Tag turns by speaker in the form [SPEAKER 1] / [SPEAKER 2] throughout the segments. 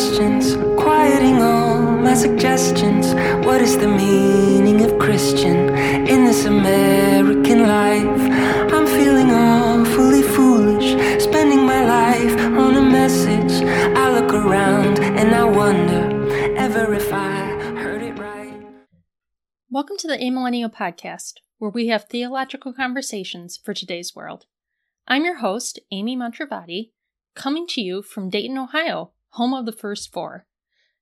[SPEAKER 1] questions, quieting all my suggestions. What is the meaning of Christian in this American life? I'm feeling awfully foolish, spending my life on a message. I look around and I wonder ever if I heard it right.
[SPEAKER 2] Welcome to the Amillennial Podcast, where we have theological conversations for today's world. I'm your host, Amy Mantravadi, coming to you from Dayton, Ohio, home of the first four.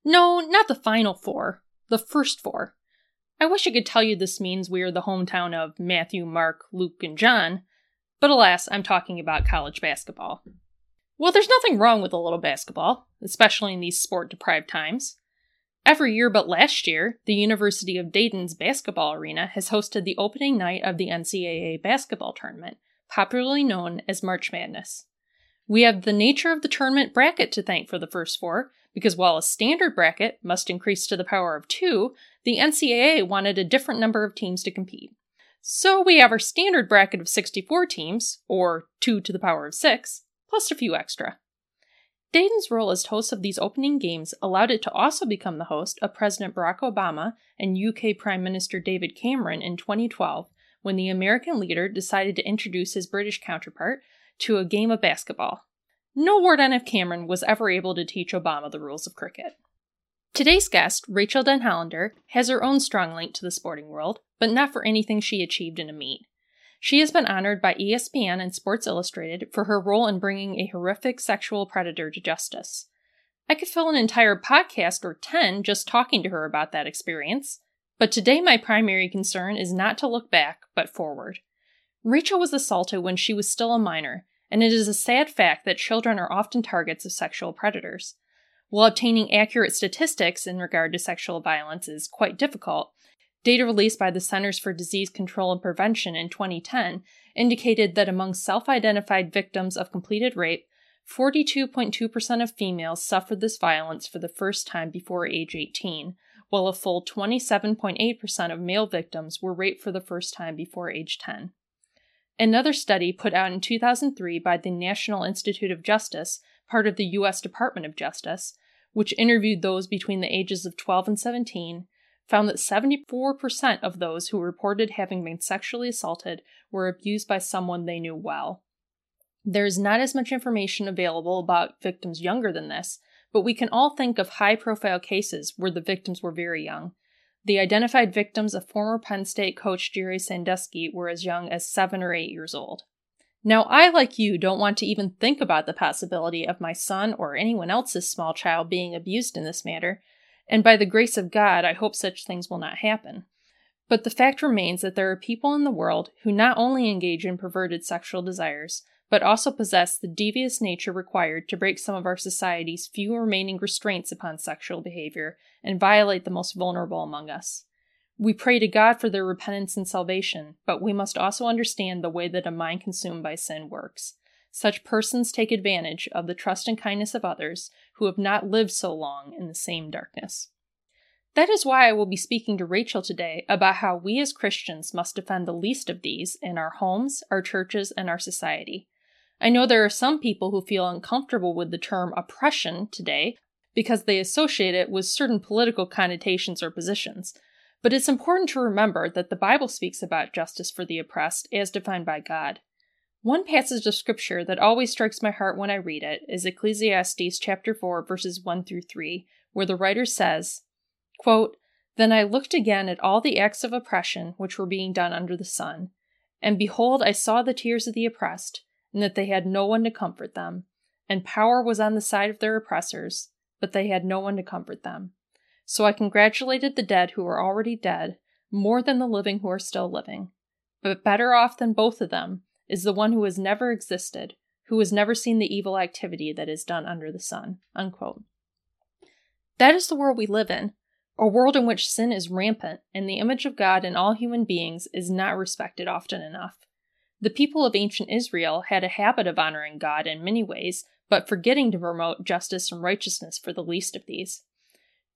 [SPEAKER 2] No, not the final four, the first four. I wish I could tell you this means we are the hometown of Matthew, Mark, Luke, and John, but alas, I'm talking about college basketball. Well, there's nothing wrong with a little basketball, especially in these sport deprived times. Every year but last year, the University of Dayton's basketball arena has hosted the opening night of the NCAA basketball tournament, popularly known as March Madness. We have the nature of the tournament bracket to thank for the first four, because while a standard bracket must increase to the power of two, the NCAA wanted a different number of teams to compete. So we have our standard bracket of 64 teams, or 2 to the power of 6, plus a few extra. Dayton's role as host of these opening games allowed it to also become the host of President Barack Obama and UK Prime Minister David Cameron in 2012 when the American leader decided to introduce his British counterpart to a game of basketball. No word on if Cameron was ever able to teach Obama the rules of cricket. Today's guest, Rachel Denhollander, has her own strong link to the sporting world, but not for anything she achieved in a meet. She has been honored by ESPN and Sports Illustrated for her role in bringing a horrific sexual predator to justice. I could fill an entire podcast or 10 just talking to her about that experience, but today my primary concern is not to look back, but forward. Rachel was assaulted when she was still a minor, and it is a sad fact that children are often targets of sexual predators. While obtaining accurate statistics in regard to sexual violence is quite difficult, data released by the Centers for Disease Control and Prevention in 2010 indicated that among self identified victims of completed rape, 42.2% of females suffered this violence for the first time before age 18, while a full 27.8% of male victims were raped for the first time before age 10. Another study put out in 2003 by the National Institute of Justice, part of the U.S. Department of Justice, which interviewed those between the ages of 12 and 17, found that 74% of those who reported having been sexually assaulted were abused by someone they knew well. There is not as much information available about victims younger than this, but we can all think of high profile cases where the victims were very young, the identified victims of former Penn State coach Jerry Sandusky were as young as seven or eight years old. Now, I, like you, don't want to even think about the possibility of my son or anyone else's small child being abused in this manner, and by the grace of God, I hope such things will not happen. But the fact remains that there are people in the world who not only engage in perverted sexual desires, but also possess the devious nature required to break some of our society's few remaining restraints upon sexual behavior and violate the most vulnerable among us. We pray to God for their repentance and salvation, but we must also understand the way that a mind consumed by sin works. Such persons take advantage of the trust and kindness of others who have not lived so long in the same darkness. That is why I will be speaking to Rachel today about how we as Christians must defend the least of these in our homes, our churches, and our society. I know there are some people who feel uncomfortable with the term oppression today because they associate it with certain political connotations or positions. But it's important to remember that the Bible speaks about justice for the oppressed as defined by God. One passage of scripture that always strikes my heart when I read it is Ecclesiastes chapter 4 verses 1 through 3, where the writer says, quote, Then I looked again at all the acts of oppression which were being done under the sun, and behold I saw the tears of the oppressed, and that they had no one to comfort them, and power was on the side of their oppressors, but they had no one to comfort them. So I congratulated the dead who were already dead, more than the living who are still living. But better off than both of them is the one who has never existed, who has never seen the evil activity that is done under the sun. Unquote. That is the world we live in, a world in which sin is rampant and the image of God in all human beings is not respected often enough. The people of ancient Israel had a habit of honoring God in many ways, but forgetting to promote justice and righteousness for the least of these.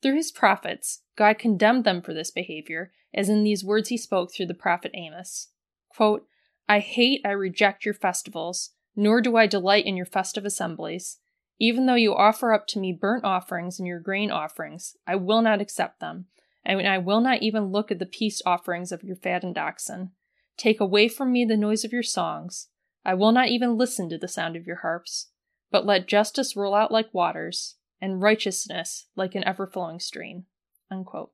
[SPEAKER 2] Through his prophets, God condemned them for this behavior, as in these words he spoke through the prophet Amos Quote, I hate, I reject your festivals, nor do I delight in your festive assemblies.
[SPEAKER 3] Even though you offer up to me burnt offerings and your grain offerings, I will not accept them, and I will not even look at the peace offerings of your fattened oxen. Take away from me the noise of your songs. I will not even listen to the sound of your harps, but let justice roll out like waters, and righteousness like an ever flowing stream. Unquote.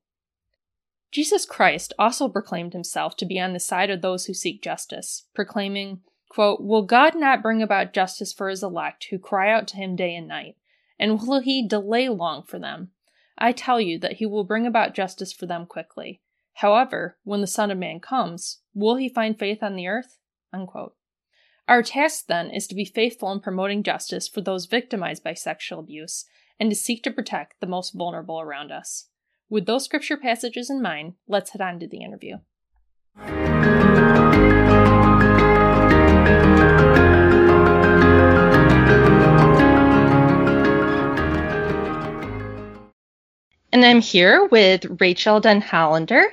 [SPEAKER 3] Jesus Christ also proclaimed himself to be on the side of those who seek justice, proclaiming, quote, Will God not bring about justice for his elect who cry out to him day and night? And will he delay long for them? I tell you that he will bring about justice for them quickly. However, when the Son of Man comes, will he find faith on the earth? Unquote. Our task then is to be faithful in promoting justice for those victimized by sexual abuse and to seek to protect the most vulnerable around us. With those scripture passages in mind, let's head on to the interview. And I'm here with Rachel Denhollander.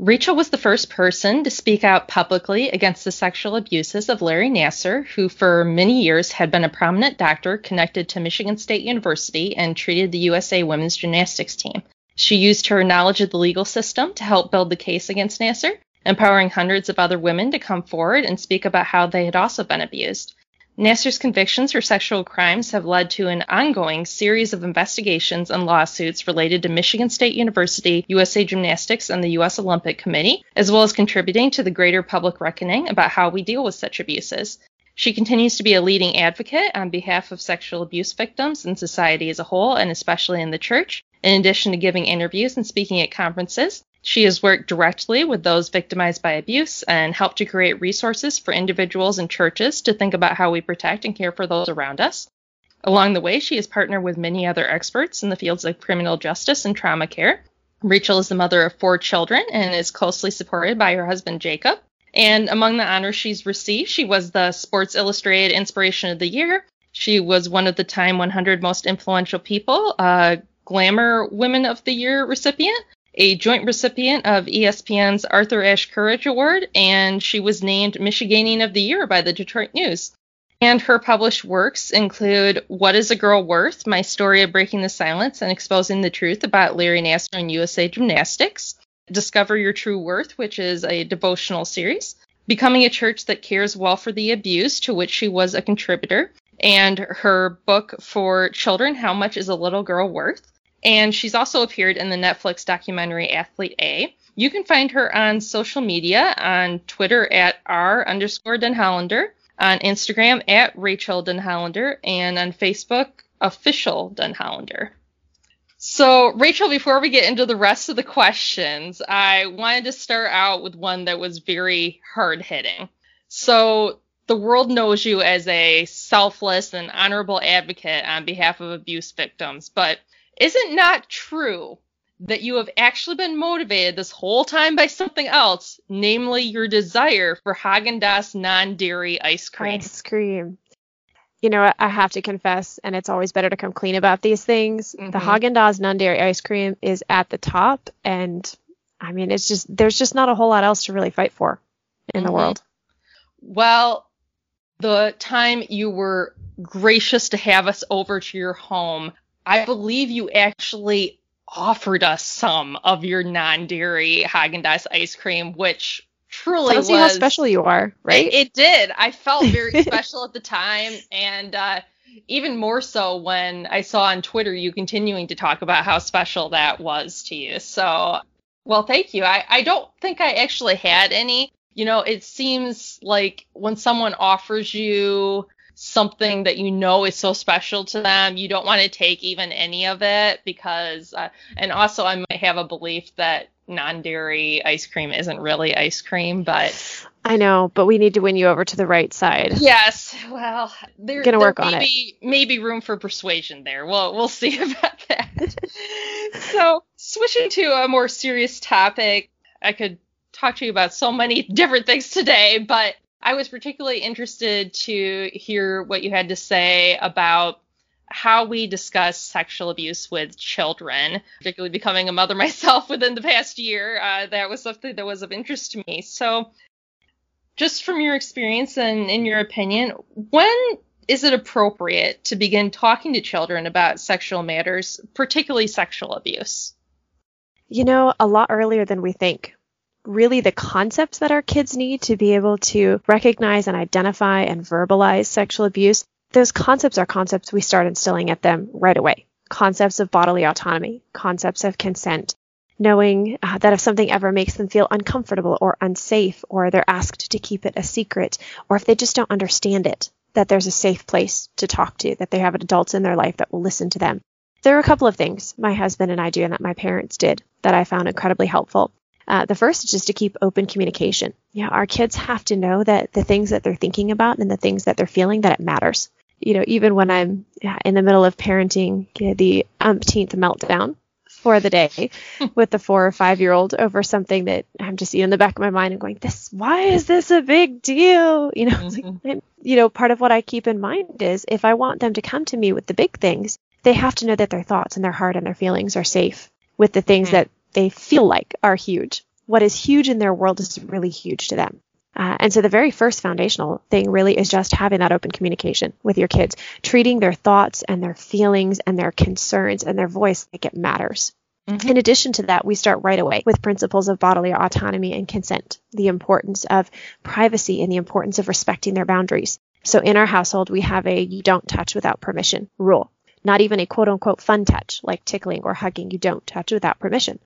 [SPEAKER 3] Rachel was the first person to speak out publicly against the sexual abuses of Larry Nassar, who for many years had been a prominent doctor connected to Michigan State University and treated the USA women's gymnastics team. She used her knowledge of the legal system to help build the case against Nassar, empowering hundreds of other women to come forward and speak about how they had also been abused. Nassar's convictions for sexual crimes have led to an ongoing series of investigations and lawsuits related to Michigan State University, USA Gymnastics, and the U.S. Olympic Committee, as well as contributing to the greater public reckoning about how we deal with such abuses. She continues to be a leading advocate on behalf of sexual abuse victims in society as a whole, and especially in the church. In addition to giving interviews and speaking at conferences, she has worked directly with those victimized by abuse and helped to create resources for individuals and churches to think about how we protect and care for those around us. Along the way, she has partnered with many other experts in the fields of criminal justice and trauma care. Rachel is the mother of four children and is closely supported by her husband Jacob. And among the honors she's received, she was the Sports Illustrated Inspiration of the Year. She was one of the Time 100 Most Influential People, uh, Glamour Women of the Year recipient, a joint recipient of ESPN's Arthur Ashe Courage Award, and she was named Michiganian of the Year by the Detroit News. And her published works include What is a Girl Worth? My Story of Breaking the Silence and Exposing the Truth About Larry Nassar and USA Gymnastics, Discover Your True Worth, which is a devotional series, Becoming a Church That Cares Well for the Abused, to which she was a contributor, and her book for children, How Much is a Little Girl Worth? And she's also appeared in the Netflix documentary Athlete A. You can find her on social media on Twitter at r underscore Denhollander, on Instagram at Rachel Denhollander, and on Facebook official Denhollander. So, Rachel, before we get into the rest of the questions, I wanted to start out with one that was very hard hitting. So, the world knows you as a selfless and honorable advocate on behalf of abuse victims, but is it not true that you have actually been motivated this whole time by something else, namely your desire for Haagen-Dazs non-dairy ice cream?
[SPEAKER 4] Ice cream. You know, I have to confess, and it's always better to come clean about these things. Mm-hmm. The Haagen-Dazs non-dairy ice cream is at the top, and I mean, it's just there's just not a whole lot else to really fight for in mm-hmm. the world.
[SPEAKER 3] Well, the time you were gracious to have us over to your home, I believe you actually offered us some of your non-dairy Haagen-Dazs ice cream, which truly
[SPEAKER 4] Tells
[SPEAKER 3] was.
[SPEAKER 4] how special you are, right?
[SPEAKER 3] It, it did. I felt very special at the time, and uh, even more so when I saw on Twitter you continuing to talk about how special that was to you. So, well, thank you. I, I don't think I actually had any. You know, it seems like when someone offers you something that you know is so special to them, you don't want to take even any of it because, uh, and also I might have a belief that non-dairy ice cream isn't really ice cream, but
[SPEAKER 4] I know, but we need to win you over to the right side.
[SPEAKER 3] Yes, well, there's
[SPEAKER 4] gonna work
[SPEAKER 3] there
[SPEAKER 4] on
[SPEAKER 3] it. Maybe room for persuasion there. Well, we'll see about that. so, switching to a more serious topic, I could talk to you about so many different things today, but I was particularly interested to hear what you had to say about how we discuss sexual abuse with children, particularly becoming a mother myself within the past year. Uh, that was something that was of interest to me. So, just from your experience and in your opinion, when is it appropriate to begin talking to children about sexual matters, particularly sexual abuse?
[SPEAKER 4] You know, a lot earlier than we think. Really, the concepts that our kids need to be able to recognize and identify and verbalize sexual abuse, those concepts are concepts we start instilling at them right away. Concepts of bodily autonomy, concepts of consent, knowing uh, that if something ever makes them feel uncomfortable or unsafe, or they're asked to keep it a secret, or if they just don't understand it, that there's a safe place to talk to, that they have adults in their life that will listen to them. There are a couple of things my husband and I do and that my parents did that I found incredibly helpful. Uh, the first is just to keep open communication. Yeah, our kids have to know that the things that they're thinking about and the things that they're feeling that it matters. You know, even when I'm in the middle of parenting the umpteenth meltdown, for the day with the four or five year old over something that I'm just in the back of my mind and going, this, why is this a big deal? You know, mm-hmm. like, you know, part of what I keep in mind is if I want them to come to me with the big things, they have to know that their thoughts and their heart and their feelings are safe with the things mm-hmm. that they feel like are huge. What is huge in their world is really huge to them. Uh, and so the very first foundational thing really is just having that open communication with your kids, treating their thoughts and their feelings and their concerns and their voice like it matters. Mm-hmm. In addition to that, we start right away with principles of bodily autonomy and consent, the importance of privacy and the importance of respecting their boundaries. So in our household, we have a you don't touch without permission rule. Not even a quote unquote fun touch like tickling or hugging. You don't touch without permission.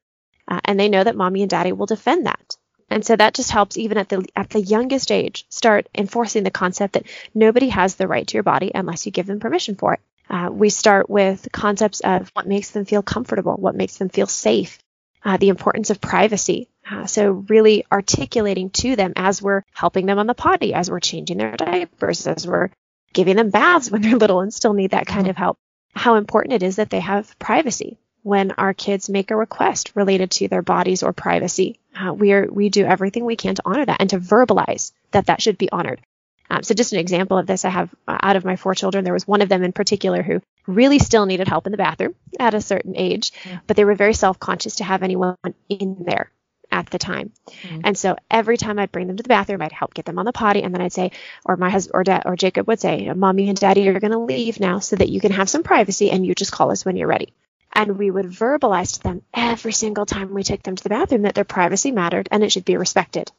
[SPEAKER 4] Uh, and they know that mommy and daddy will defend that. And so that just helps even at the at the youngest age start enforcing the concept that nobody has the right to your body unless you give them permission for it. Uh, we start with concepts of what makes them feel comfortable, what makes them feel safe, uh, the importance of privacy. Uh, so really articulating to them as we're helping them on the potty, as we're changing their diapers, as we're giving them baths when they're little and still need that kind mm-hmm. of help, how important it is that they have privacy when our kids make a request related to their bodies or privacy. Uh, we are we do everything we can to honor that and to verbalize that that should be honored. Um, so just an example of this, I have uh, out of my four children, there was one of them in particular who really still needed help in the bathroom at a certain age, yeah. but they were very self-conscious to have anyone in there at the time. Mm-hmm. And so every time I'd bring them to the bathroom, I'd help get them on the potty, and then I'd say, or my husband or dad or Jacob would say, "Mommy and Daddy are going to leave now, so that you can have some privacy, and you just call us when you're ready." And we would verbalize to them every single time we took them to the bathroom that their privacy mattered and it should be respected.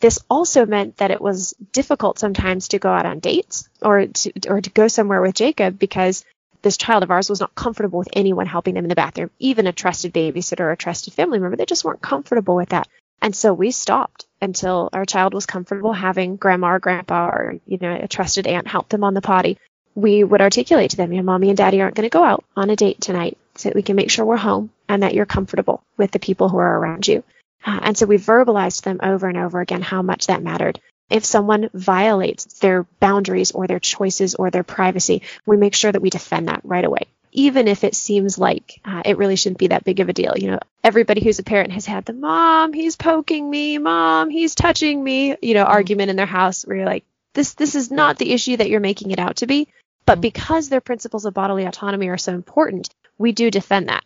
[SPEAKER 4] This also meant that it was difficult sometimes to go out on dates or to, or to go somewhere with Jacob because this child of ours was not comfortable with anyone helping them in the bathroom, even a trusted babysitter or a trusted family member. They just weren't comfortable with that. And so we stopped until our child was comfortable having grandma or grandpa or, you know, a trusted aunt help them on the potty. We would articulate to them, you know, mommy and daddy aren't going to go out on a date tonight so that we can make sure we're home and that you're comfortable with the people who are around you. Uh, and so we verbalized to them over and over again how much that mattered. If someone violates their boundaries or their choices or their privacy, we make sure that we defend that right away. Even if it seems like uh, it really shouldn't be that big of a deal. You know, everybody who's a parent has had the mom, he's poking me, mom, he's touching me, you know, mm-hmm. argument in their house where you're like, this, this is not the issue that you're making it out to be. But because their principles of bodily autonomy are so important, we do defend that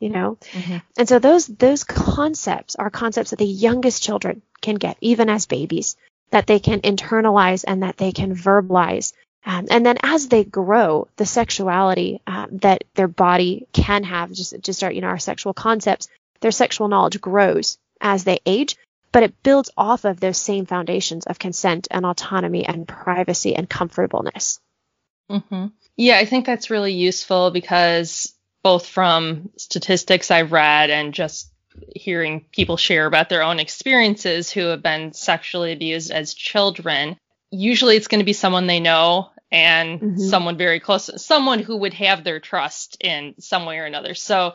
[SPEAKER 4] you know? Mm-hmm. and so those those concepts are concepts that the youngest children can get even as babies that they can internalize and that they can verbalize. Um, and then as they grow the sexuality uh, that their body can have just just our you know our sexual concepts their sexual knowledge grows as they age but it builds off of those same foundations of consent and autonomy and privacy and comfortableness
[SPEAKER 3] mm-hmm. yeah i think that's really useful because both from statistics I've read and just hearing people share about their own experiences who have been sexually abused as children. Usually it's going to be someone they know and mm-hmm. someone very close, someone who would have their trust in some way or another. So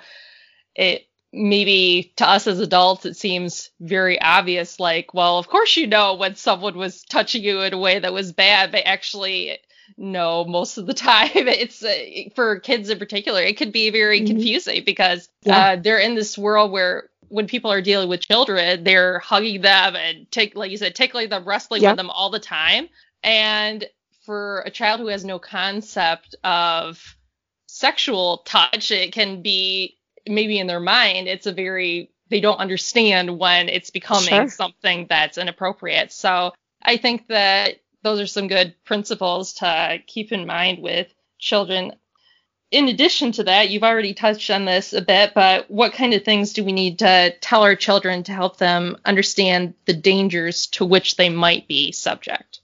[SPEAKER 3] it maybe to us as adults it seems very obvious like well of course you know when someone was touching you in a way that was bad but actually no most of the time it's uh, for kids in particular it could be very mm-hmm. confusing because yeah. uh, they're in this world where when people are dealing with children they're hugging them and take like you said tickling them wrestling yeah. with them all the time and for a child who has no concept of sexual touch it can be maybe in their mind it's a very they don't understand when it's becoming sure. something that's inappropriate so i think that those are some good principles to keep in mind with children. In addition to that, you've already touched on this a bit, but what kind of things do we need to tell our children to help them understand the dangers to which they might be subject?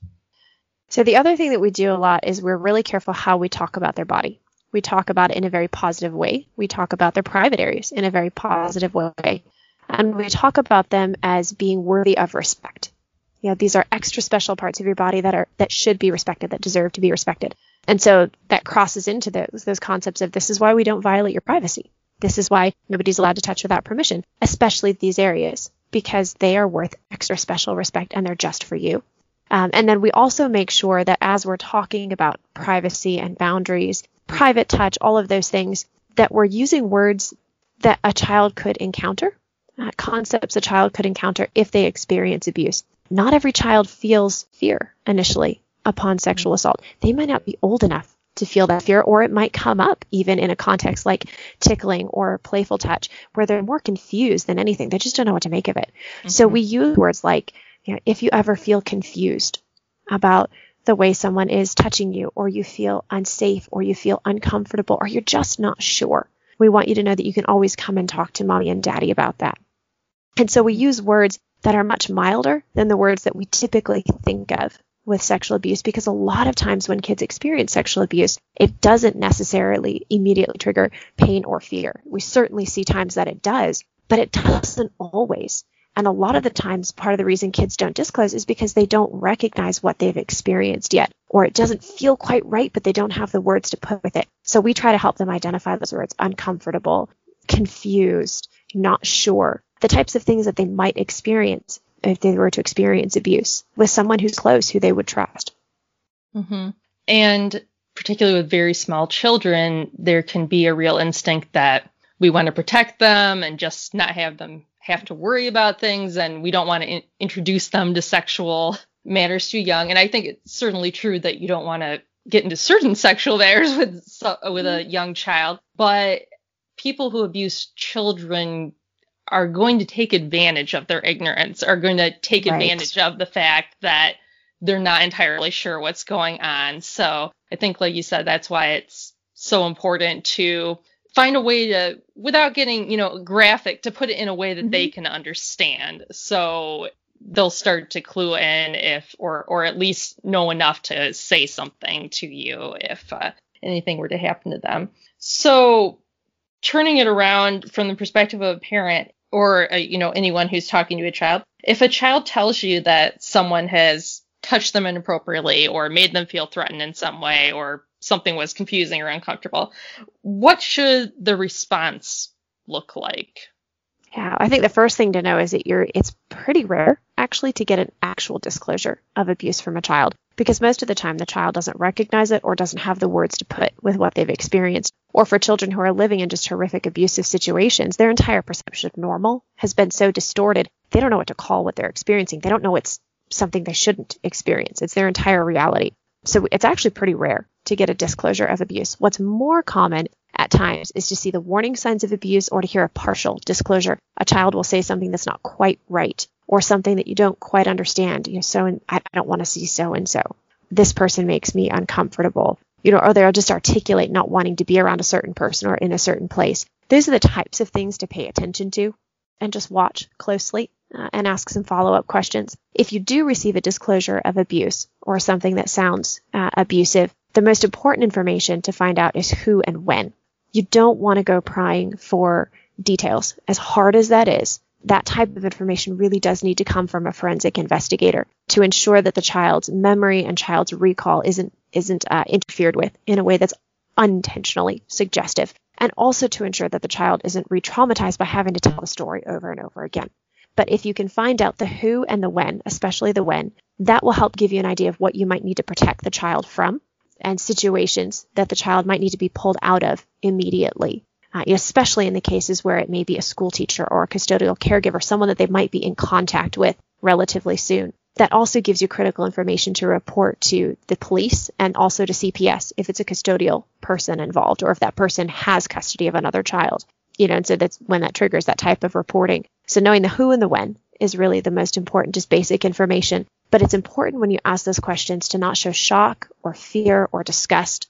[SPEAKER 4] So, the other thing that we do a lot is we're really careful how we talk about their body. We talk about it in a very positive way. We talk about their private areas in a very positive way. And we talk about them as being worthy of respect. You know, these are extra special parts of your body that are that should be respected, that deserve to be respected. And so that crosses into those those concepts of this is why we don't violate your privacy. This is why nobody's allowed to touch without permission, especially these areas, because they are worth extra special respect and they're just for you. Um, and then we also make sure that as we're talking about privacy and boundaries, private touch, all of those things, that we're using words that a child could encounter, uh, concepts a child could encounter if they experience abuse. Not every child feels fear initially upon sexual assault. They might not be old enough to feel that fear, or it might come up even in a context like tickling or playful touch, where they're more confused than anything. They just don't know what to make of it. Mm-hmm. So we use words like, you know, if you ever feel confused about the way someone is touching you, or you feel unsafe, or you feel uncomfortable, or you're just not sure, we want you to know that you can always come and talk to mommy and daddy about that. And so we use words that are much milder than the words that we typically think of with sexual abuse because a lot of times when kids experience sexual abuse, it doesn't necessarily immediately trigger pain or fear. We certainly see times that it does, but it doesn't always. And a lot of the times, part of the reason kids don't disclose is because they don't recognize what they've experienced yet, or it doesn't feel quite right, but they don't have the words to put with it. So we try to help them identify those words uncomfortable, confused, not sure, the types of things that they might experience if they were to experience abuse with someone who's close who they would trust.
[SPEAKER 3] Mm-hmm. And particularly with very small children, there can be a real instinct that we want to protect them and just not have them have to worry about things, and we don't want to in- introduce them to sexual matters too young. And I think it's certainly true that you don't want to get into certain sexual matters with with a young child, but people who abuse children are going to take advantage of their ignorance, are going to take right. advantage of the fact that they're not entirely sure what's going on. So I think, like you said, that's why it's so important to find a way to, without getting, you know, graphic, to put it in a way that mm-hmm. they can understand. So they'll start to clue in if, or, or at least know enough to say something to you if uh, anything were to happen to them. So turning it around from the perspective of a parent or uh, you know anyone who's talking to a child if a child tells you that someone has touched them inappropriately or made them feel threatened in some way or something was confusing or uncomfortable what should the response look like?
[SPEAKER 4] Yeah, I think the first thing to know is that you're it's pretty rare actually to get an actual disclosure of abuse from a child because most of the time the child doesn't recognize it or doesn't have the words to put with what they've experienced. Or for children who are living in just horrific abusive situations, their entire perception of normal has been so distorted, they don't know what to call what they're experiencing. They don't know it's something they shouldn't experience. It's their entire reality. So it's actually pretty rare to get a disclosure of abuse. What's more common at times is to see the warning signs of abuse or to hear a partial disclosure. A child will say something that's not quite right or something that you don't quite understand. You know, so and I don't want to see so and so. This person makes me uncomfortable. You know, or they'll just articulate not wanting to be around a certain person or in a certain place. Those are the types of things to pay attention to and just watch closely uh, and ask some follow up questions. If you do receive a disclosure of abuse or something that sounds uh, abusive, the most important information to find out is who and when. You don't want to go prying for details. As hard as that is, that type of information really does need to come from a forensic investigator to ensure that the child's memory and child's recall isn't isn't uh, interfered with in a way that's unintentionally suggestive, and also to ensure that the child isn't re-traumatized by having to tell the story over and over again. But if you can find out the who and the when, especially the when, that will help give you an idea of what you might need to protect the child from and situations that the child might need to be pulled out of immediately, uh, especially in the cases where it may be a school teacher or a custodial caregiver, someone that they might be in contact with relatively soon. That also gives you critical information to report to the police and also to CPS if it's a custodial person involved or if that person has custody of another child. You know, and so that's when that triggers that type of reporting. So knowing the who and the when is really the most important, just basic information. But it's important when you ask those questions to not show shock or fear or disgust,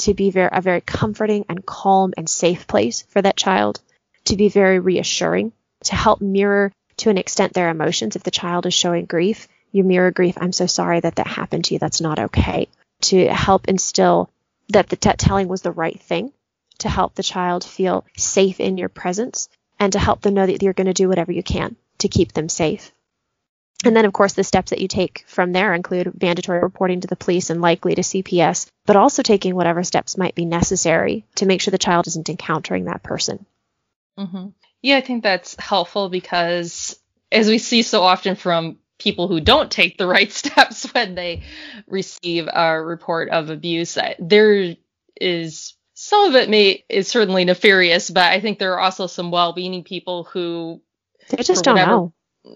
[SPEAKER 4] to be very, a very comforting and calm and safe place for that child, to be very reassuring, to help mirror to an extent their emotions. If the child is showing grief, you mirror grief. I'm so sorry that that happened to you. That's not okay. To help instill that the t- telling was the right thing, to help the child feel safe in your presence, and to help them know that you're going to do whatever you can to keep them safe. And then, of course, the steps that you take from there include mandatory reporting to the police and likely to CPS, but also taking whatever steps might be necessary to make sure the child isn't encountering that person.
[SPEAKER 3] Mm-hmm. Yeah, I think that's helpful because, as we see so often from people who don't take the right steps when they receive a report of abuse, there is some of it may is certainly nefarious, but I think there are also some well-meaning people who
[SPEAKER 4] they just don't whatever, know.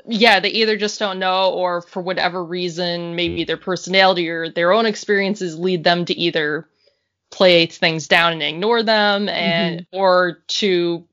[SPEAKER 3] Yeah, they either just don't know, or for whatever reason, maybe their personality or their own experiences lead them to either play things down and ignore them, and mm-hmm. or to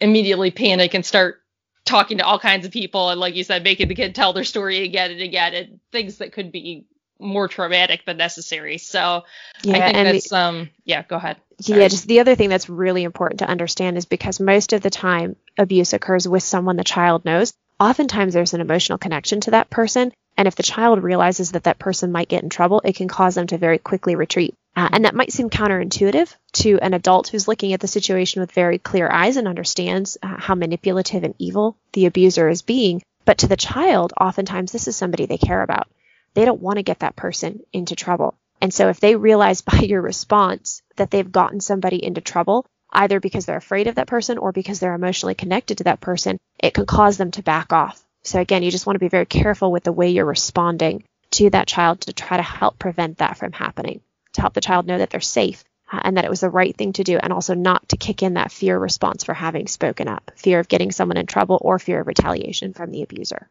[SPEAKER 3] immediately panic and start talking to all kinds of people, and like you said, making the kid tell their story again and again, and things that could be more traumatic than necessary. So yeah, I think that's the, um yeah, go ahead.
[SPEAKER 4] Sorry. Yeah, just the other thing that's really important to understand is because most of the time abuse occurs with someone the child knows, oftentimes there's an emotional connection to that person. And if the child realizes that that person might get in trouble, it can cause them to very quickly retreat. Uh, and that might seem counterintuitive to an adult who's looking at the situation with very clear eyes and understands uh, how manipulative and evil the abuser is being. But to the child, oftentimes this is somebody they care about. They don't want to get that person into trouble. And so if they realize by your response that they've gotten somebody into trouble, either because they're afraid of that person or because they're emotionally connected to that person, it can cause them to back off. So again, you just want to be very careful with the way you're responding to that child to try to help prevent that from happening, to help the child know that they're safe uh, and that it was the right thing to do, and also not to kick in that fear response for having spoken up, fear of getting someone in trouble or fear of retaliation from the abuser.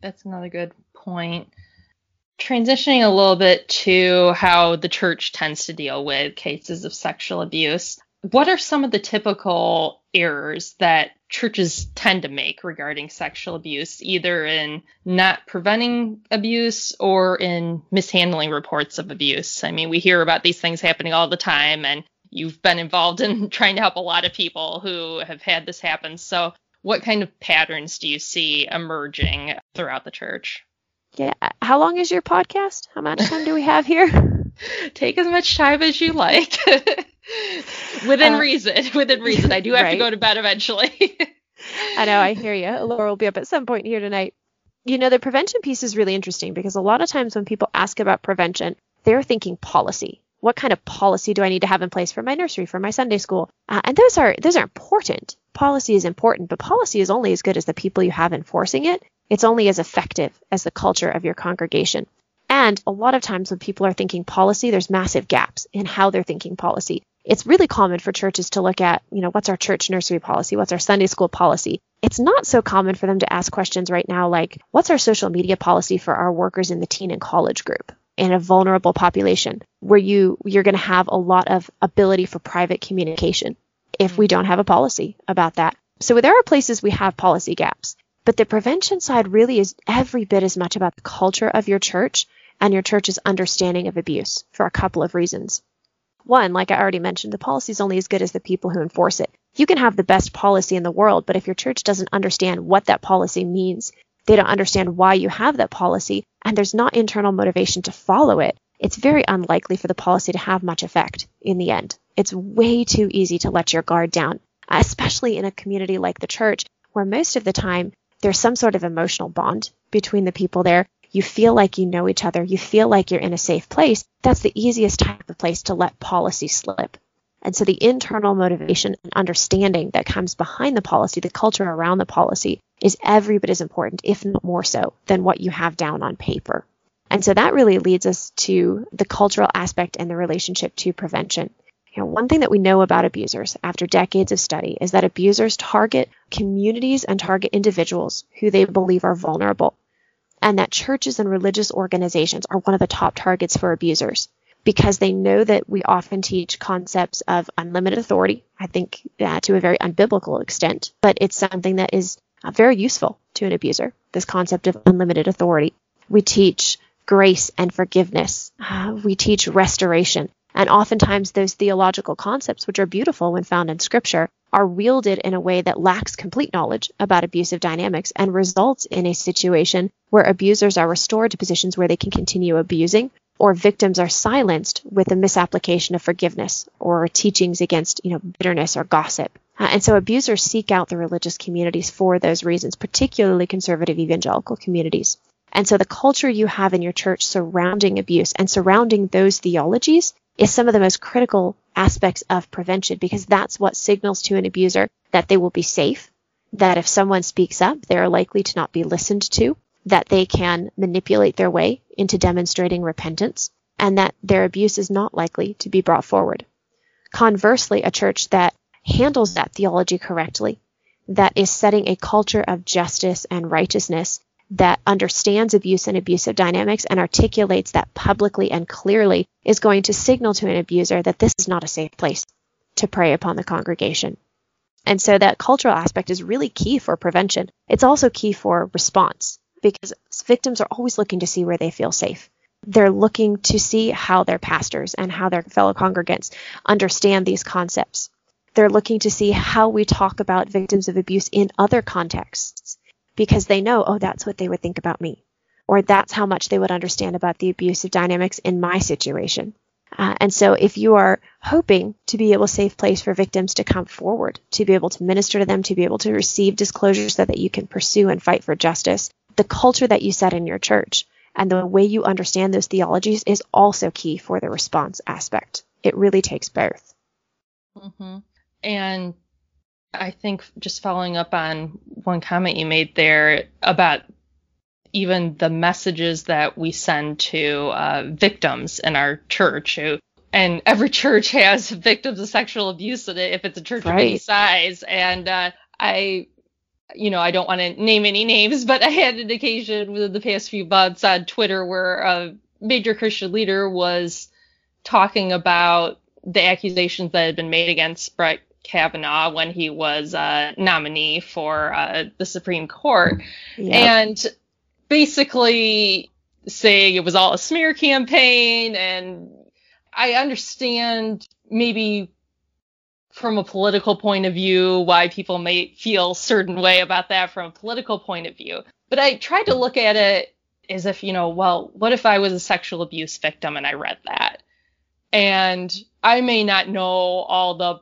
[SPEAKER 3] That's another good point transitioning a little bit to how the church tends to deal with cases of sexual abuse, what are some of the typical errors that churches tend to make regarding sexual abuse, either in not preventing abuse or in mishandling reports of abuse? I mean, we hear about these things happening all the time, and you've been involved in trying to help a lot of people who have had this happen. So, what kind of patterns do you see emerging throughout the church?
[SPEAKER 4] Yeah. How long is your podcast? How much time do we have here?
[SPEAKER 3] Take as much time as you like. within uh, reason. Within reason. I do have right. to go to bed eventually.
[SPEAKER 4] I know. I hear you. Laura will be up at some point here tonight. You know, the prevention piece is really interesting because a lot of times when people ask about prevention, they're thinking policy. What kind of policy do I need to have in place for my nursery, for my Sunday school? Uh, and those are those are important. Policy is important, but policy is only as good as the people you have enforcing it. It's only as effective as the culture of your congregation. And a lot of times when people are thinking policy, there's massive gaps in how they're thinking policy. It's really common for churches to look at, you know, what's our church nursery policy? What's our Sunday school policy? It's not so common for them to ask questions right now like, what's our social media policy for our workers in the teen and college group? in a vulnerable population where you you're going to have a lot of ability for private communication if we don't have a policy about that. So there are places we have policy gaps. But the prevention side really is every bit as much about the culture of your church and your church's understanding of abuse for a couple of reasons. One, like I already mentioned, the policy is only as good as the people who enforce it. You can have the best policy in the world, but if your church doesn't understand what that policy means, they don't understand why you have that policy, and there's not internal motivation to follow it, it's very unlikely for the policy to have much effect in the end. It's way too easy to let your guard down, especially in a community like the church, where most of the time there's some sort of emotional bond between the people there. You feel like you know each other. You feel like you're in a safe place. That's the easiest type of place to let policy slip. And so the internal motivation and understanding that comes behind the policy, the culture around the policy, is every bit as important, if not more so, than what you have down on paper. And so that really leads us to the cultural aspect and the relationship to prevention. You know, one thing that we know about abusers after decades of study is that abusers target communities and target individuals who they believe are vulnerable, and that churches and religious organizations are one of the top targets for abusers because they know that we often teach concepts of unlimited authority. I think uh, to a very unbiblical extent, but it's something that is uh, very useful to an abuser, this concept of unlimited authority. We teach grace and forgiveness. Uh, we teach restoration. And oftentimes, those theological concepts, which are beautiful when found in Scripture, are wielded in a way that lacks complete knowledge about abusive dynamics and results in a situation where abusers are restored to positions where they can continue abusing or victims are silenced with a misapplication of forgiveness or teachings against you know bitterness or gossip. Uh, and so abusers seek out the religious communities for those reasons particularly conservative evangelical communities. And so the culture you have in your church surrounding abuse and surrounding those theologies is some of the most critical aspects of prevention because that's what signals to an abuser that they will be safe, that if someone speaks up, they are likely to not be listened to, that they can manipulate their way into demonstrating repentance, and that their abuse is not likely to be brought forward. Conversely, a church that handles that theology correctly, that is setting a culture of justice and righteousness that understands abuse and abusive dynamics and articulates that publicly and clearly is going to signal to an abuser that this is not a safe place to prey upon the congregation. And so that cultural aspect is really key for prevention. It's also key for response because victims are always looking to see where they feel safe. They're looking to see how their pastors and how their fellow congregants understand these concepts. They're looking to see how we talk about victims of abuse in other contexts because they know, oh, that's what they would think about me, or that's how much they would understand about the abusive dynamics in my situation. Uh, and so, if you are hoping to be able to safe place for victims to come forward, to be able to minister to them, to be able to receive disclosure so that you can pursue and fight for justice, the culture that you set in your church and the way you understand those theologies is also key for the response aspect. It really takes both.
[SPEAKER 3] Mm-hmm. And I think just following up on one comment you made there about even the messages that we send to uh, victims in our church who and every church has victims of sexual abuse in it if it's a church right. of any size and uh, i you know i don't want to name any names but i had an occasion within the past few months on twitter where a major christian leader was talking about the accusations that had been made against brett Kavanaugh when he was a nominee for uh, the Supreme Court, and basically saying it was all a smear campaign. And I understand maybe from a political point of view why people may feel certain way about that from a political point of view. But I tried to look at it as if, you know, well, what if I was a sexual abuse victim and I read that? And I may not know all the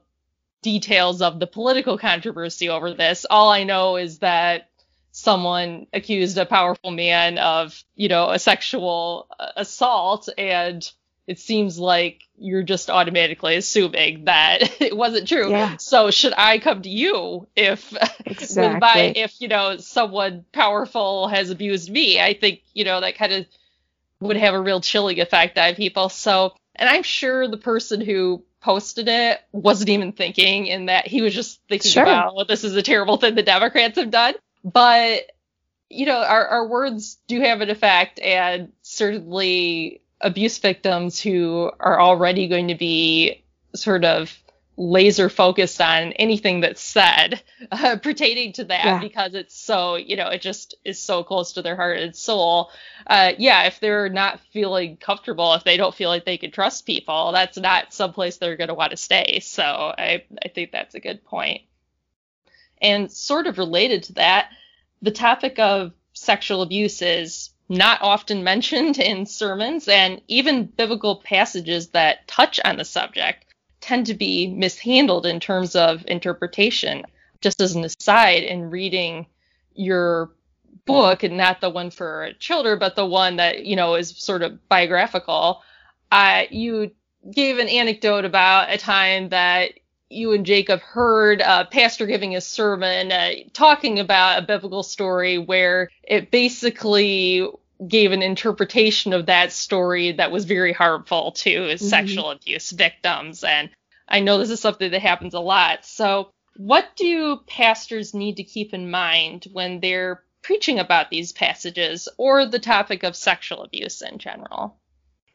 [SPEAKER 3] details of the political controversy over this. All I know is that someone accused a powerful man of, you know, a sexual uh, assault and it seems like you're just automatically assuming that it wasn't true. Yeah. So should I come to you if exactly. by if you know someone powerful has abused me? I think you know that kind of would have a real chilling effect on people. So and I'm sure the person who posted it wasn't even thinking in that he was just thinking sure. about well, this is a terrible thing the Democrats have done. But you know, our, our words do have an effect and certainly abuse victims who are already going to be sort of laser focused on anything that's said uh, pertaining to that yeah. because it's so you know it just is so close to their heart and soul. Uh, yeah if they're not feeling comfortable if they don't feel like they can trust people that's not someplace they're going to want to stay. So I, I think that's a good point. And sort of related to that the topic of sexual abuse is not often mentioned in sermons and even biblical passages that touch on the subject tend to be mishandled in terms of interpretation. Just as an aside, in reading your book, and not the one for children, but the one that you know is sort of biographical, uh, you gave an anecdote about a time that you and Jacob heard a pastor giving a sermon uh, talking about a biblical story where it basically gave an interpretation of that story that was very harmful to mm-hmm. sexual abuse victims. And I know this is something that happens a lot. So, what do pastors need to keep in mind when they're preaching about these passages or the topic of sexual abuse in general?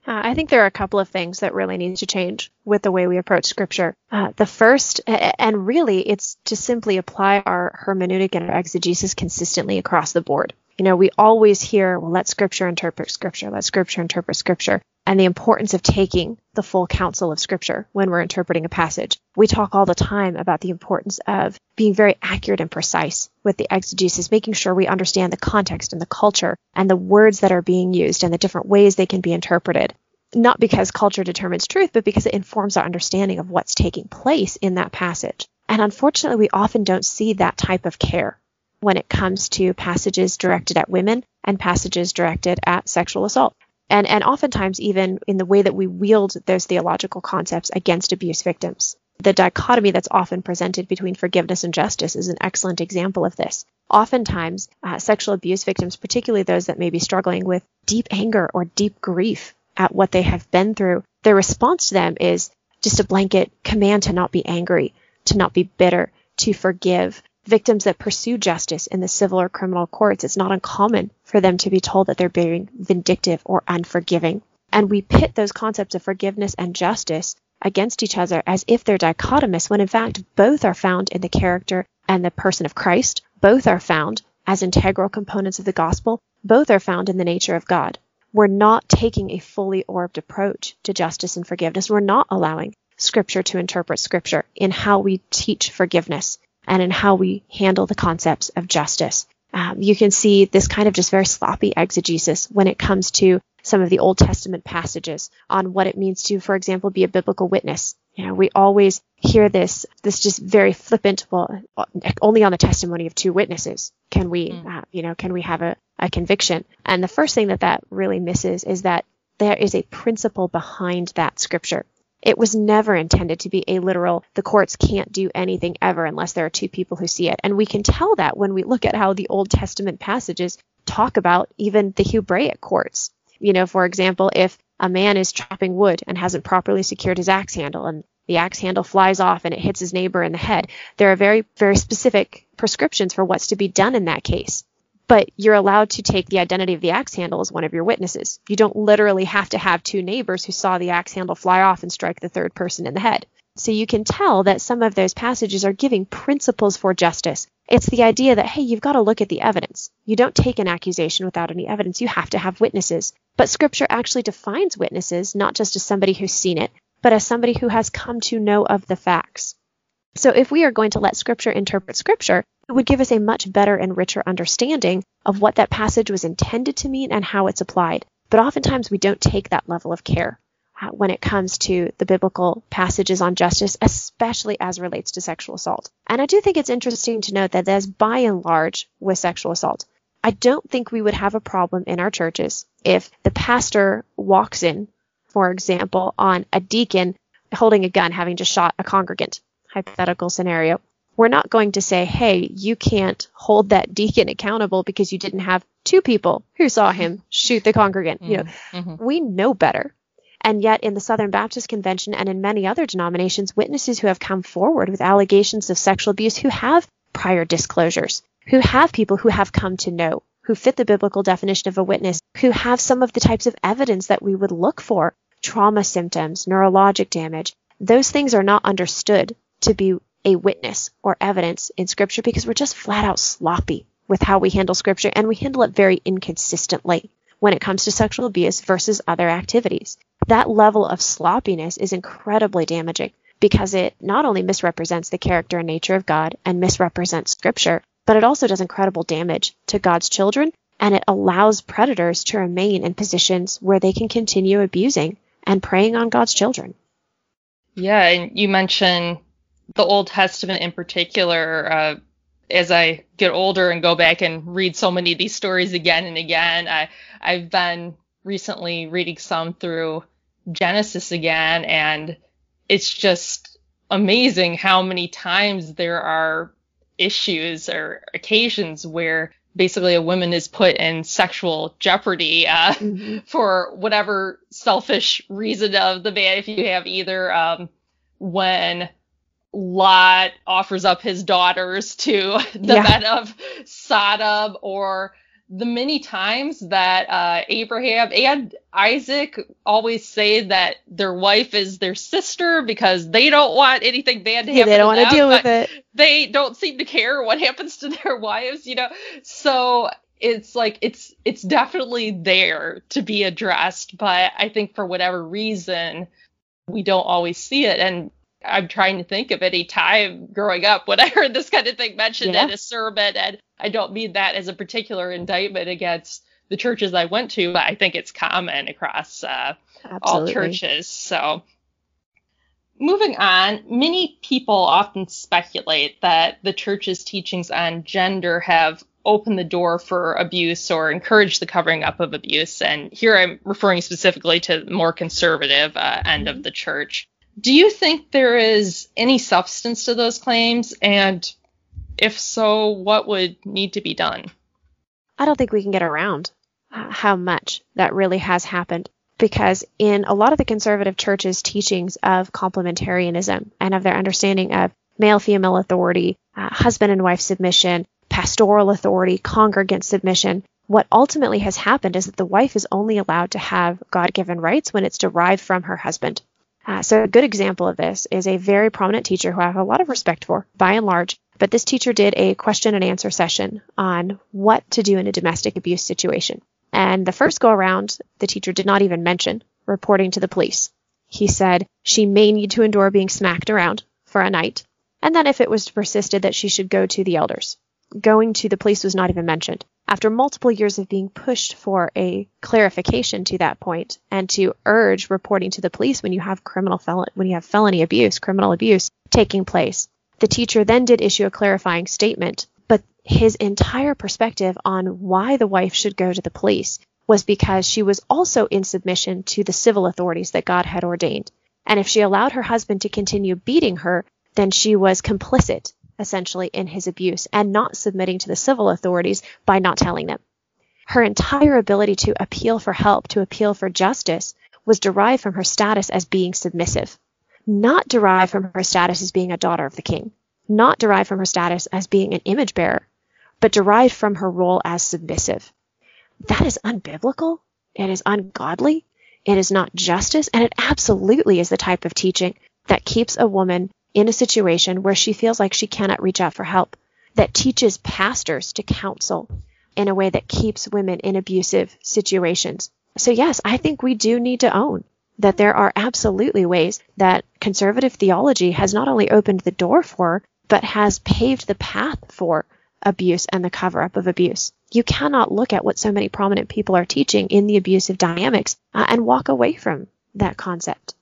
[SPEAKER 4] Uh, I think there are a couple of things that really need to change with the way we approach scripture. Uh, the first, and really, it's to simply apply our hermeneutic and our exegesis consistently across the board. You know, we always hear, well, let scripture interpret scripture, let scripture interpret scripture, and the importance of taking the full counsel of scripture when we're interpreting a passage. We talk all the time about the importance of being very accurate and precise with the exegesis, making sure we understand the context and the culture and the words that are being used and the different ways they can be interpreted. Not because culture determines truth, but because it informs our understanding of what's taking place in that passage. And unfortunately, we often don't see that type of care when it comes to passages directed at women and passages directed at sexual assault. And, and oftentimes, even in the way that we wield those theological concepts against abuse victims. The dichotomy that's often presented between forgiveness and justice is an excellent example of this. Oftentimes, uh, sexual abuse victims, particularly those that may be struggling with deep anger or deep grief at what they have been through, their response to them is just a blanket command to not be angry, to not be bitter, to forgive, victims that pursue justice in the civil or criminal courts, it's not uncommon for them to be told that they're being vindictive or unforgiving. And we pit those concepts of forgiveness and justice against each other as if they're dichotomous, when in fact both are found in the character and the person of Christ. Both are found as integral components of the gospel. Both are found in the nature of God. We're not taking a fully orbed approach to justice and forgiveness. We're not allowing scripture to interpret scripture in how we teach forgiveness and in how we handle the concepts of justice. Um, you can see this kind of just very sloppy exegesis when it comes to some of the Old Testament passages on what it means to, for example, be a biblical witness. You know, we always hear this, this just very flippant, well, only on the testimony of two witnesses can we, mm. uh, you know, can we have a, a conviction. And the first thing that that really misses is that there is a principle behind that scripture. It was never intended to be a literal, the courts can't do anything ever unless there are two people who see it. And we can tell that when we look at how the Old Testament passages talk about even the Hebraic courts. You know, for example, if a man is chopping wood and hasn't properly secured his axe handle and the axe handle flies off and it hits his neighbor in the head, there are very, very specific prescriptions for what's to be done in that case but you're allowed to take the identity of the axe handle as one of your witnesses. You don't literally have to have two neighbors who saw the axe handle fly off and strike the third person in the head. So you can tell that some of those passages are giving principles for justice. It's the idea that, hey, you've got to look at the evidence. You don't take an accusation without any evidence. You have to have witnesses. But scripture actually defines witnesses not just as somebody who's seen it, but as somebody who has come to know of the facts. So if we are going to let scripture interpret scripture, it would give us a much better and richer understanding of what that passage was intended to mean and how it's applied. But oftentimes we don't take that level of care uh, when it comes to the biblical passages on justice, especially as relates to sexual assault. And I do think it's interesting to note that as by and large with sexual assault, I don't think we would have a problem in our churches if the pastor walks in, for example, on a deacon holding a gun having just shot a congregant, hypothetical scenario we're not going to say, hey, you can't hold that deacon accountable because you didn't have two people who saw him shoot the congregant. Mm-hmm. You know, mm-hmm. mm-hmm. we know better. And yet, in the Southern Baptist Convention and in many other denominations, witnesses who have come forward with allegations of sexual abuse who have prior disclosures, who have people who have come to know, who fit the biblical definition of a witness, who have some of the types of evidence that we would look for trauma symptoms, neurologic damage. Those things are not understood to be a witness or evidence in Scripture because we're just flat out sloppy with how we handle Scripture and we handle it very inconsistently when it comes to sexual abuse versus other activities. That level of sloppiness is incredibly damaging because it not only misrepresents the character and nature of God and misrepresents Scripture, but it also does incredible damage to God's children and it allows predators to remain in positions where they can continue abusing and preying on God's children.
[SPEAKER 3] Yeah, and you mentioned the Old Testament in particular, uh, as I get older and go back and read so many of these stories again and again, I, I've been recently reading some through Genesis again, and it's just amazing how many times there are issues or occasions where basically a woman is put in sexual jeopardy uh, mm-hmm. for whatever selfish reason of the man. If you have either um, when Lot offers up his daughters to the yeah. men of Sodom, or the many times that uh, Abraham and Isaac always say that their wife is their sister because they don't want anything bad to happen.
[SPEAKER 4] they don't
[SPEAKER 3] want
[SPEAKER 4] to deal with it.
[SPEAKER 3] They don't seem to care what happens to their wives, you know. So it's like it's it's definitely there to be addressed, but I think for whatever reason we don't always see it. And I'm trying to think of any time growing up when I heard this kind of thing mentioned yeah. in a sermon, and I don't mean that as a particular indictment against the churches I went to, but I think it's common across uh, all churches. So, moving on, many people often speculate that the church's teachings on gender have opened the door for abuse or encouraged the covering up of abuse. And here I'm referring specifically to the more conservative uh, end mm-hmm. of the church. Do you think there is any substance to those claims? And if so, what would need to be done?
[SPEAKER 4] I don't think we can get around uh, how much that really has happened because in a lot of the conservative churches' teachings of complementarianism and of their understanding of male female authority, uh, husband and wife submission, pastoral authority, congregant submission, what ultimately has happened is that the wife is only allowed to have God given rights when it's derived from her husband. Uh, so, a good example of this is a very prominent teacher who I have a lot of respect for, by and large. But this teacher did a question and answer session on what to do in a domestic abuse situation. And the first go around, the teacher did not even mention reporting to the police. He said she may need to endure being smacked around for a night, and then if it was persisted, that she should go to the elders. Going to the police was not even mentioned after multiple years of being pushed for a clarification to that point and to urge reporting to the police when you have criminal fel- when you have felony abuse, criminal abuse taking place. The teacher then did issue a clarifying statement, but his entire perspective on why the wife should go to the police was because she was also in submission to the civil authorities that God had ordained. And if she allowed her husband to continue beating her, then she was complicit essentially in his abuse and not submitting to the civil authorities by not telling them. Her entire ability to appeal for help, to appeal for justice, was derived from her status as being submissive, not derived from her status as being a daughter of the king, not derived from her status as being an image bearer, but derived from her role as submissive. That is unbiblical. It is ungodly. It is not justice. And it absolutely is the type of teaching that keeps a woman in a situation where she feels like she cannot reach out for help, that teaches pastors to counsel in a way that keeps women in abusive situations. So, yes, I think we do need to own that there are absolutely ways that conservative theology has not only opened the door for, but has paved the path for abuse and the cover up of abuse. You cannot look at what so many prominent people are teaching in the abusive dynamics uh, and walk away from that concept.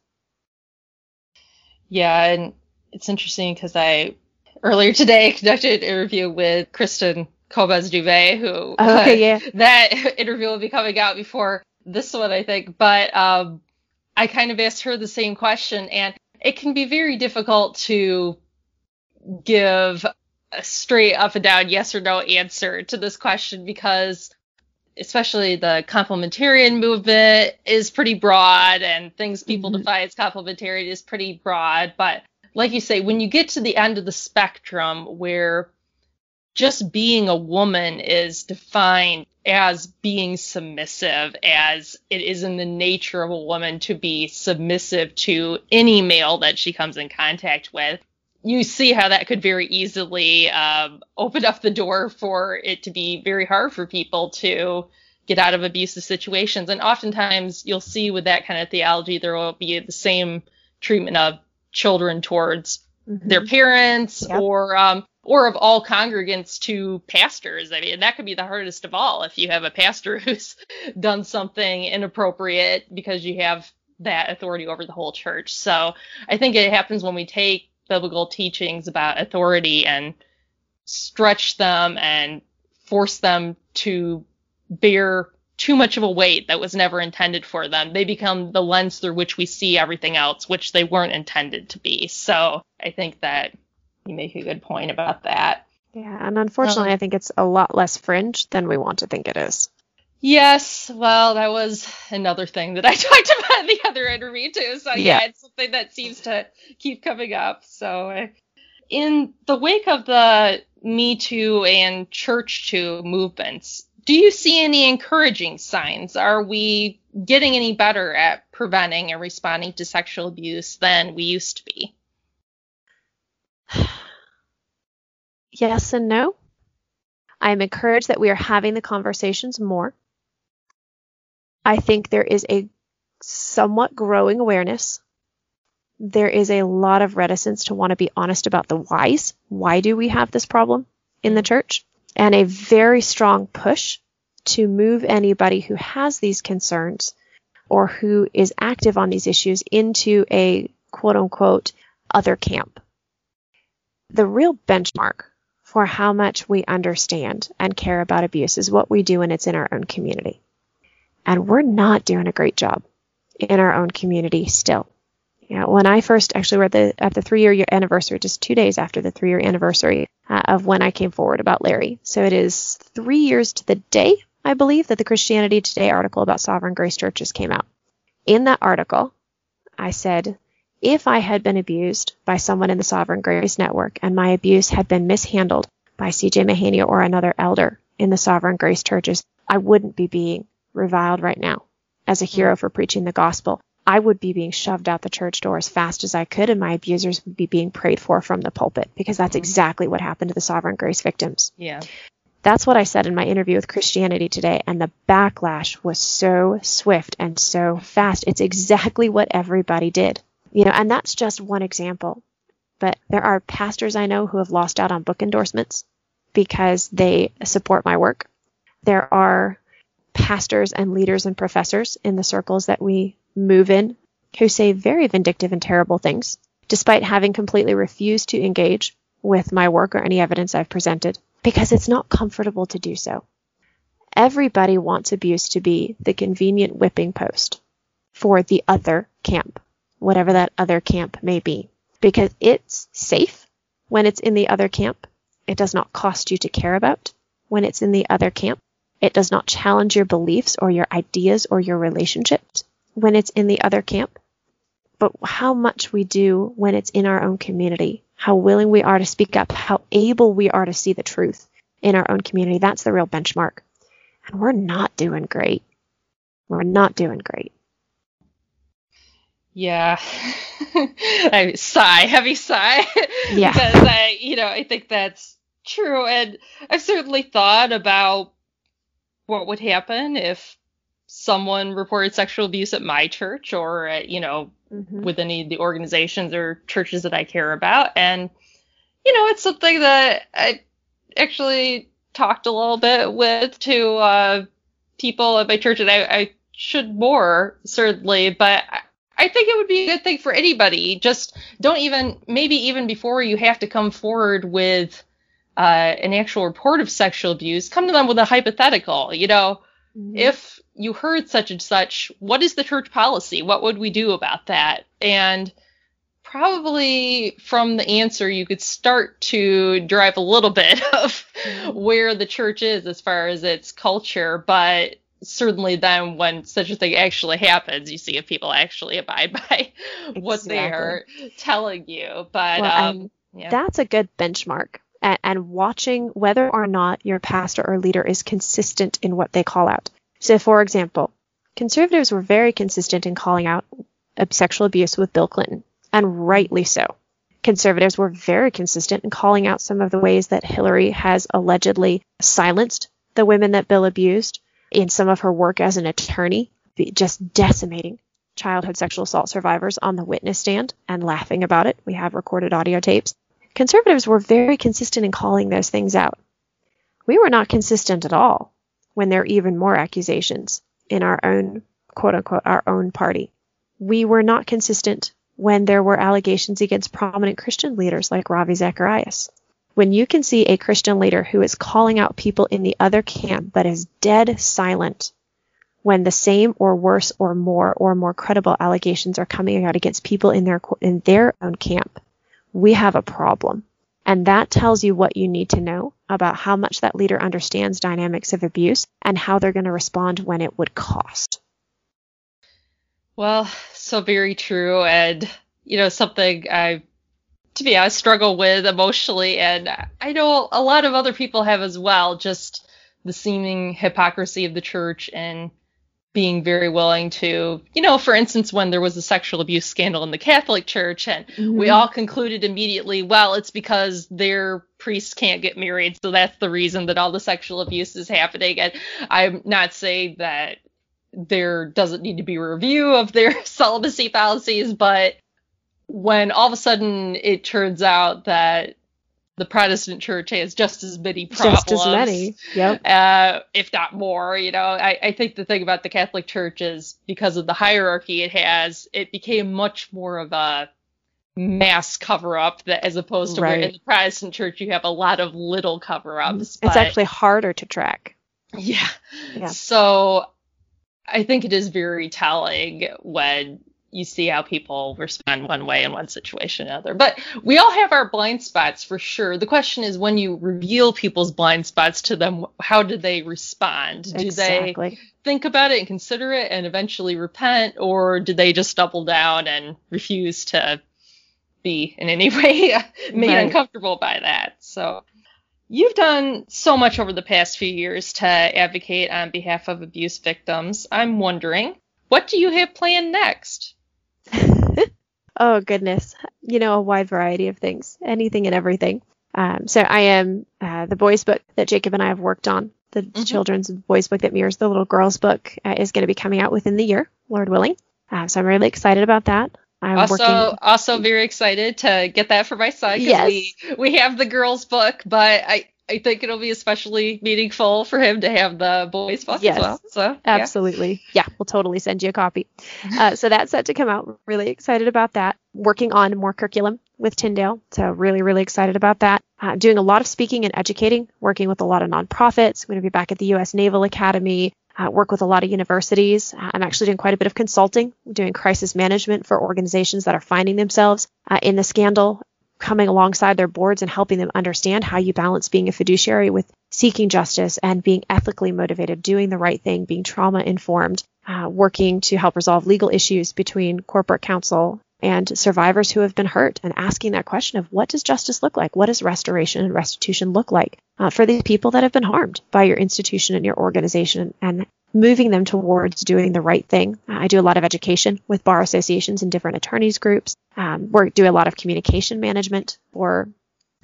[SPEAKER 3] Yeah, and it's interesting because I earlier today conducted an interview with Kristen Cobes Duvet, who
[SPEAKER 4] oh, okay, yeah.
[SPEAKER 3] that interview will be coming out before this one, I think. But um, I kind of asked her the same question, and it can be very difficult to give a straight up and down yes or no answer to this question because especially the complementarian movement is pretty broad and things people mm-hmm. define as complementarian is pretty broad but like you say, when you get to the end of the spectrum where just being a woman is defined as being submissive, as it is in the nature of a woman to be submissive to any male that she comes in contact with. You see how that could very easily um, open up the door for it to be very hard for people to get out of abusive situations. And oftentimes you'll see with that kind of theology, there will be the same treatment of children towards mm-hmm. their parents yep. or um, or of all congregants to pastors. I mean, that could be the hardest of all if you have a pastor who's done something inappropriate because you have that authority over the whole church. So I think it happens when we take biblical teachings about authority and stretch them and force them to bear too much of a weight that was never intended for them. They become the lens through which we see everything else, which they weren't intended to be. So I think that you make a good point about that.
[SPEAKER 4] Yeah, and unfortunately, um, I think it's a lot less fringe than we want to think it is.
[SPEAKER 3] Yes, well, that was another thing that I talked about in the other interview too. So yeah, yeah it's something that seems to keep coming up. So in the wake of the Me Too and Church Too movements, do you see any encouraging signs? Are we getting any better at preventing and responding to sexual abuse than we used to be?
[SPEAKER 4] Yes and no. I am encouraged that we are having the conversations more. I think there is a somewhat growing awareness. There is a lot of reticence to want to be honest about the whys. Why do we have this problem in the mm. church? And a very strong push to move anybody who has these concerns or who is active on these issues into a quote unquote other camp. The real benchmark for how much we understand and care about abuse is what we do when it's in our own community. And we're not doing a great job in our own community still. Know, when I first actually were at the at the three year anniversary, just two days after the three year anniversary uh, of when I came forward about Larry. So it is three years to the day, I believe, that the Christianity Today article about sovereign grace churches came out. In that article, I said if I had been abused by someone in the Sovereign Grace Network and my abuse had been mishandled by CJ Mahaney or another elder in the Sovereign Grace churches, I wouldn't be being reviled right now as a hero for preaching the gospel. I would be being shoved out the church door as fast as I could, and my abusers would be being prayed for from the pulpit because that's mm-hmm. exactly what happened to the Sovereign Grace victims.
[SPEAKER 3] Yeah.
[SPEAKER 4] That's what I said in my interview with Christianity Today, and the backlash was so swift and so fast. It's exactly what everybody did. You know, and that's just one example. But there are pastors I know who have lost out on book endorsements because they support my work. There are pastors and leaders and professors in the circles that we move in who say very vindictive and terrible things, despite having completely refused to engage with my work or any evidence I've presented, because it's not comfortable to do so. Everybody wants abuse to be the convenient whipping post for the other camp whatever that other camp may be, because it's safe when it's in the other camp. It does not cost you to care about when it's in the other camp. It does not challenge your beliefs or your ideas or your relationships when it's in the other camp. But how much we do when it's in our own community, how willing we are to speak up, how able we are to see the truth in our own community, that's the real benchmark. And we're not doing great. We're not doing great.
[SPEAKER 3] Yeah. I sigh, heavy sigh.
[SPEAKER 4] Yeah.
[SPEAKER 3] because I, you know, I think that's true. And I've certainly thought about what would happen if someone reported sexual abuse at my church or at, you know, mm-hmm. with any of the organizations or churches that I care about. And, you know, it's something that I actually talked a little bit with to uh, people at my church, and I, I should more certainly, but I think it would be a good thing for anybody. Just don't even, maybe even before you have to come forward with uh, an actual report of sexual abuse, come to them with a hypothetical. You know, mm-hmm. if you heard such and such, what is the church policy? What would we do about that? And probably from the answer, you could start to drive a little bit of mm-hmm. where the church is as far as its culture. But certainly then when such a thing actually happens, you see if people actually abide by what exactly. they are telling you. But well, um,
[SPEAKER 4] yeah. that's a good benchmark. And, and watching whether or not your pastor or leader is consistent in what they call out. So, for example, conservatives were very consistent in calling out sexual abuse with Bill Clinton, and rightly so. Conservatives were very consistent in calling out some of the ways that Hillary has allegedly silenced the women that Bill abused in some of her work as an attorney, just decimating childhood sexual assault survivors on the witness stand and laughing about it. We have recorded audio tapes. Conservatives were very consistent in calling those things out. We were not consistent at all when there are even more accusations in our own, quote unquote, our own party. We were not consistent when there were allegations against prominent Christian leaders like Ravi Zacharias. When you can see a Christian leader who is calling out people in the other camp but is dead silent when the same or worse or more or more credible allegations are coming out against people in their in their own camp, we have a problem. And that tells you what you need to know about how much that leader understands dynamics of abuse and how they're going to respond when it would cost.
[SPEAKER 3] Well, so very true. And, you know, something I to be honest, struggle with emotionally, and I know a lot of other people have as well. Just the seeming hypocrisy of the church and being very willing to, you know, for instance, when there was a sexual abuse scandal in the Catholic Church, and mm-hmm. we all concluded immediately, well, it's because their priests can't get married, so that's the reason that all the sexual abuse is happening. And I'm not saying that there doesn't need to be a review of their celibacy policies, but when all of a sudden it turns out that the Protestant church has just as many problems.
[SPEAKER 4] Just as many, yep.
[SPEAKER 3] Uh, if not more, you know. I, I think the thing about the Catholic Church is because of the hierarchy it has, it became much more of a mass cover up that as opposed to right. where in the Protestant church you have a lot of little cover ups.
[SPEAKER 4] It's actually harder to track.
[SPEAKER 3] Yeah. yeah. So I think it is very telling when you see how people respond one way in one situation or another. But we all have our blind spots for sure. The question is when you reveal people's blind spots to them, how do they respond? Do
[SPEAKER 4] exactly.
[SPEAKER 3] they think about it and consider it and eventually repent, or do they just double down and refuse to be in any way made right. uncomfortable by that? So You've done so much over the past few years to advocate on behalf of abuse victims. I'm wondering, what do you have planned next?
[SPEAKER 4] oh goodness, you know a wide variety of things, anything and everything. Um, so I am uh, the boys book that Jacob and I have worked on. The mm-hmm. children's boys book that mirrors the little girls book uh, is going to be coming out within the year, Lord willing. Uh, so I'm really excited about that. I'm
[SPEAKER 3] also, working... also very excited to get that for my son.
[SPEAKER 4] Yes.
[SPEAKER 3] We, we have the girls book, but I, I think it'll be especially meaningful for him to have the boys book
[SPEAKER 4] yes,
[SPEAKER 3] as well. So
[SPEAKER 4] absolutely, yeah. yeah, we'll totally send you a copy. Uh, so that's set to come out. Really excited about that. Working on more curriculum with Tyndale, so really, really excited about that. Uh, doing a lot of speaking and educating, working with a lot of nonprofits. I'm going to be back at the U.S. Naval Academy. Uh, work with a lot of universities. Uh, I'm actually doing quite a bit of consulting, doing crisis management for organizations that are finding themselves uh, in the scandal coming alongside their boards and helping them understand how you balance being a fiduciary with seeking justice and being ethically motivated, doing the right thing, being trauma informed, uh, working to help resolve legal issues between corporate counsel and survivors who have been hurt and asking that question of what does justice look like? What does restoration and restitution look like uh, for these people that have been harmed by your institution and your organization and moving them towards doing the right thing. I do a lot of education with bar associations and different attorneys groups. Um, we do a lot of communication management for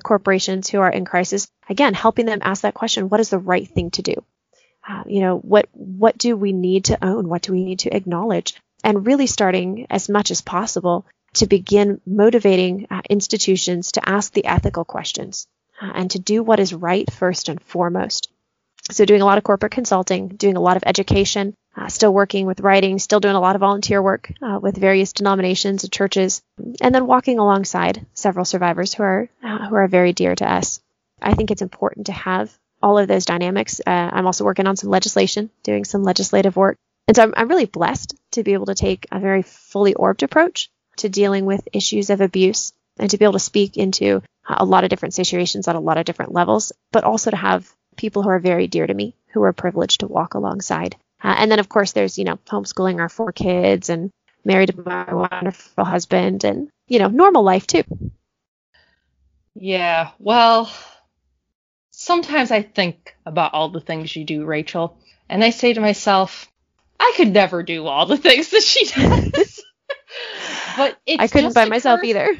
[SPEAKER 4] corporations who are in crisis. Again, helping them ask that question: What is the right thing to do? Uh, you know, what what do we need to own? What do we need to acknowledge? And really starting as much as possible to begin motivating uh, institutions to ask the ethical questions uh, and to do what is right first and foremost. So, doing a lot of corporate consulting, doing a lot of education, uh, still working with writing, still doing a lot of volunteer work uh, with various denominations and churches, and then walking alongside several survivors who are uh, who are very dear to us. I think it's important to have all of those dynamics. Uh, I'm also working on some legislation, doing some legislative work, and so I'm, I'm really blessed to be able to take a very fully orbed approach to dealing with issues of abuse and to be able to speak into a lot of different situations at a lot of different levels, but also to have people who are very dear to me who are privileged to walk alongside. Uh, and then, of course, there's, you know, homeschooling our four kids and married to my wonderful husband and, you know, normal life too.
[SPEAKER 3] Yeah. Well, sometimes I think about all the things you do, Rachael, and I say to myself, I could never do all the things that she does. but
[SPEAKER 4] I couldn't by myself either.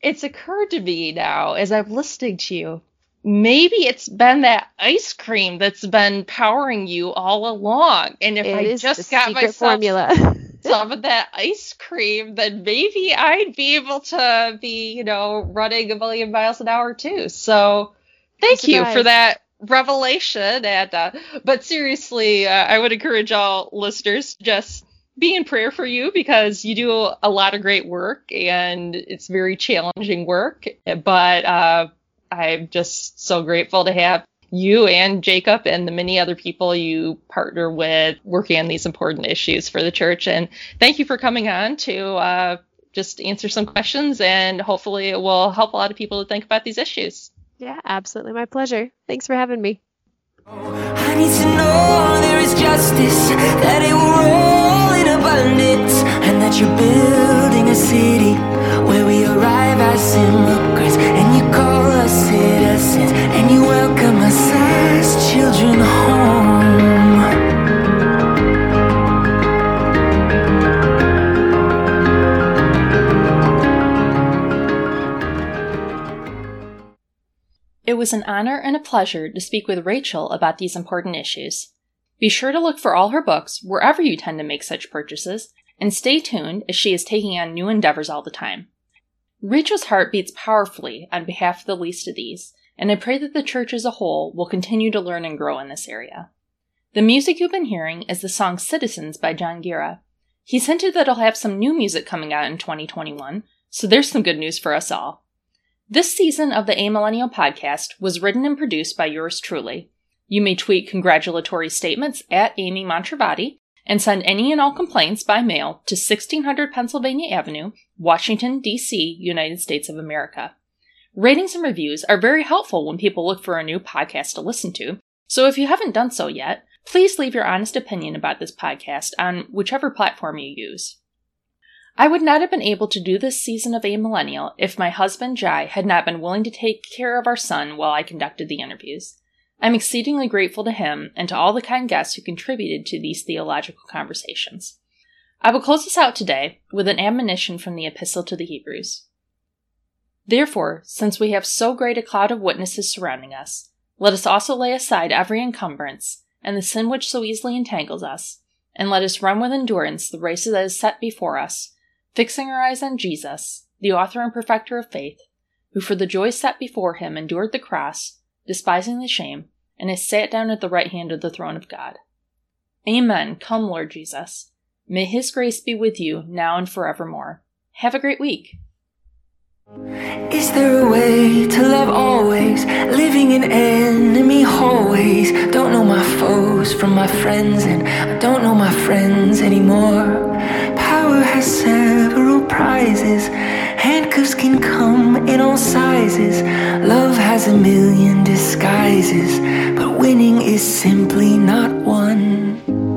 [SPEAKER 3] It's occurred to me now as I'm listening to you maybe it's been that ice cream that's been powering you all along. And if it I just got myself formula. some of that ice cream, then maybe I'd be able to be, you know, running a million miles an hour too. So thank you for that revelation. And uh, but seriously, uh, I would encourage all listeners just be in prayer for you because you do a lot of great work and it's very challenging work. But uh, I'm just so grateful to have you and Jacob and the many other people you partner with working on these important issues for the church. And thank you for coming on to uh, just answer some questions, and hopefully it will help a lot of people to think about these issues.
[SPEAKER 4] Yeah, absolutely. My pleasure. Thanks for having me.
[SPEAKER 1] I need to know there is justice, that it will roll in abundance, and that you're building a city where we arrive as immigrants,
[SPEAKER 3] was an honor and a pleasure to speak with Rachael about these important issues. Be sure to look for all her books wherever you tend to make such purchases, and stay tuned as she is taking on new endeavors all the time. Rachael's heart beats powerfully on behalf of the least of these, and I pray that the church as a whole will continue to learn and grow in this area. The music you've been hearing is the song Citizens by Jon Guerra. He's hinted that he'll have some new music coming out in 2021, so there's some good news for us all. This season of the A Millennial podcast was written and produced by yours truly. You may tweet congratulatory statements at Amy Mantravadi and send any and all complaints by mail to 1600 Pennsylvania Avenue, Washington, D.C., United States of America. Ratings and reviews are very helpful when people look for a new podcast to listen to, so if you haven't done so yet, please leave your honest opinion about this podcast on whichever platform you use. I would not have been able to do this season of A Millennial if my husband Jai had not been willing to take care of our son while I conducted the interviews. I'm exceedingly grateful to him and to all the kind guests who contributed to these theological conversations. I will close this out today with an admonition from the Epistle to the Hebrews. Therefore, since we have so great a cloud of witnesses surrounding us, let us also lay aside every encumbrance and the sin which so easily entangles us, and let us run with endurance the race that is set before us, fixing our eyes on Jesus, the author and perfecter of faith, who for the joy set before him endured the cross, despising the shame, and is sat down at the right hand of the throne of God. Amen. Come, Lord Jesus. May his grace be with you now and forevermore. Have a great week.
[SPEAKER 1] Is there a way to love always? Living in enemy hallways. Don't know my foes from my friends, and I don't know my friends anymore. Has several prizes. Handcuffs can come in all sizes. Love has a million disguises, but winning is simply not one.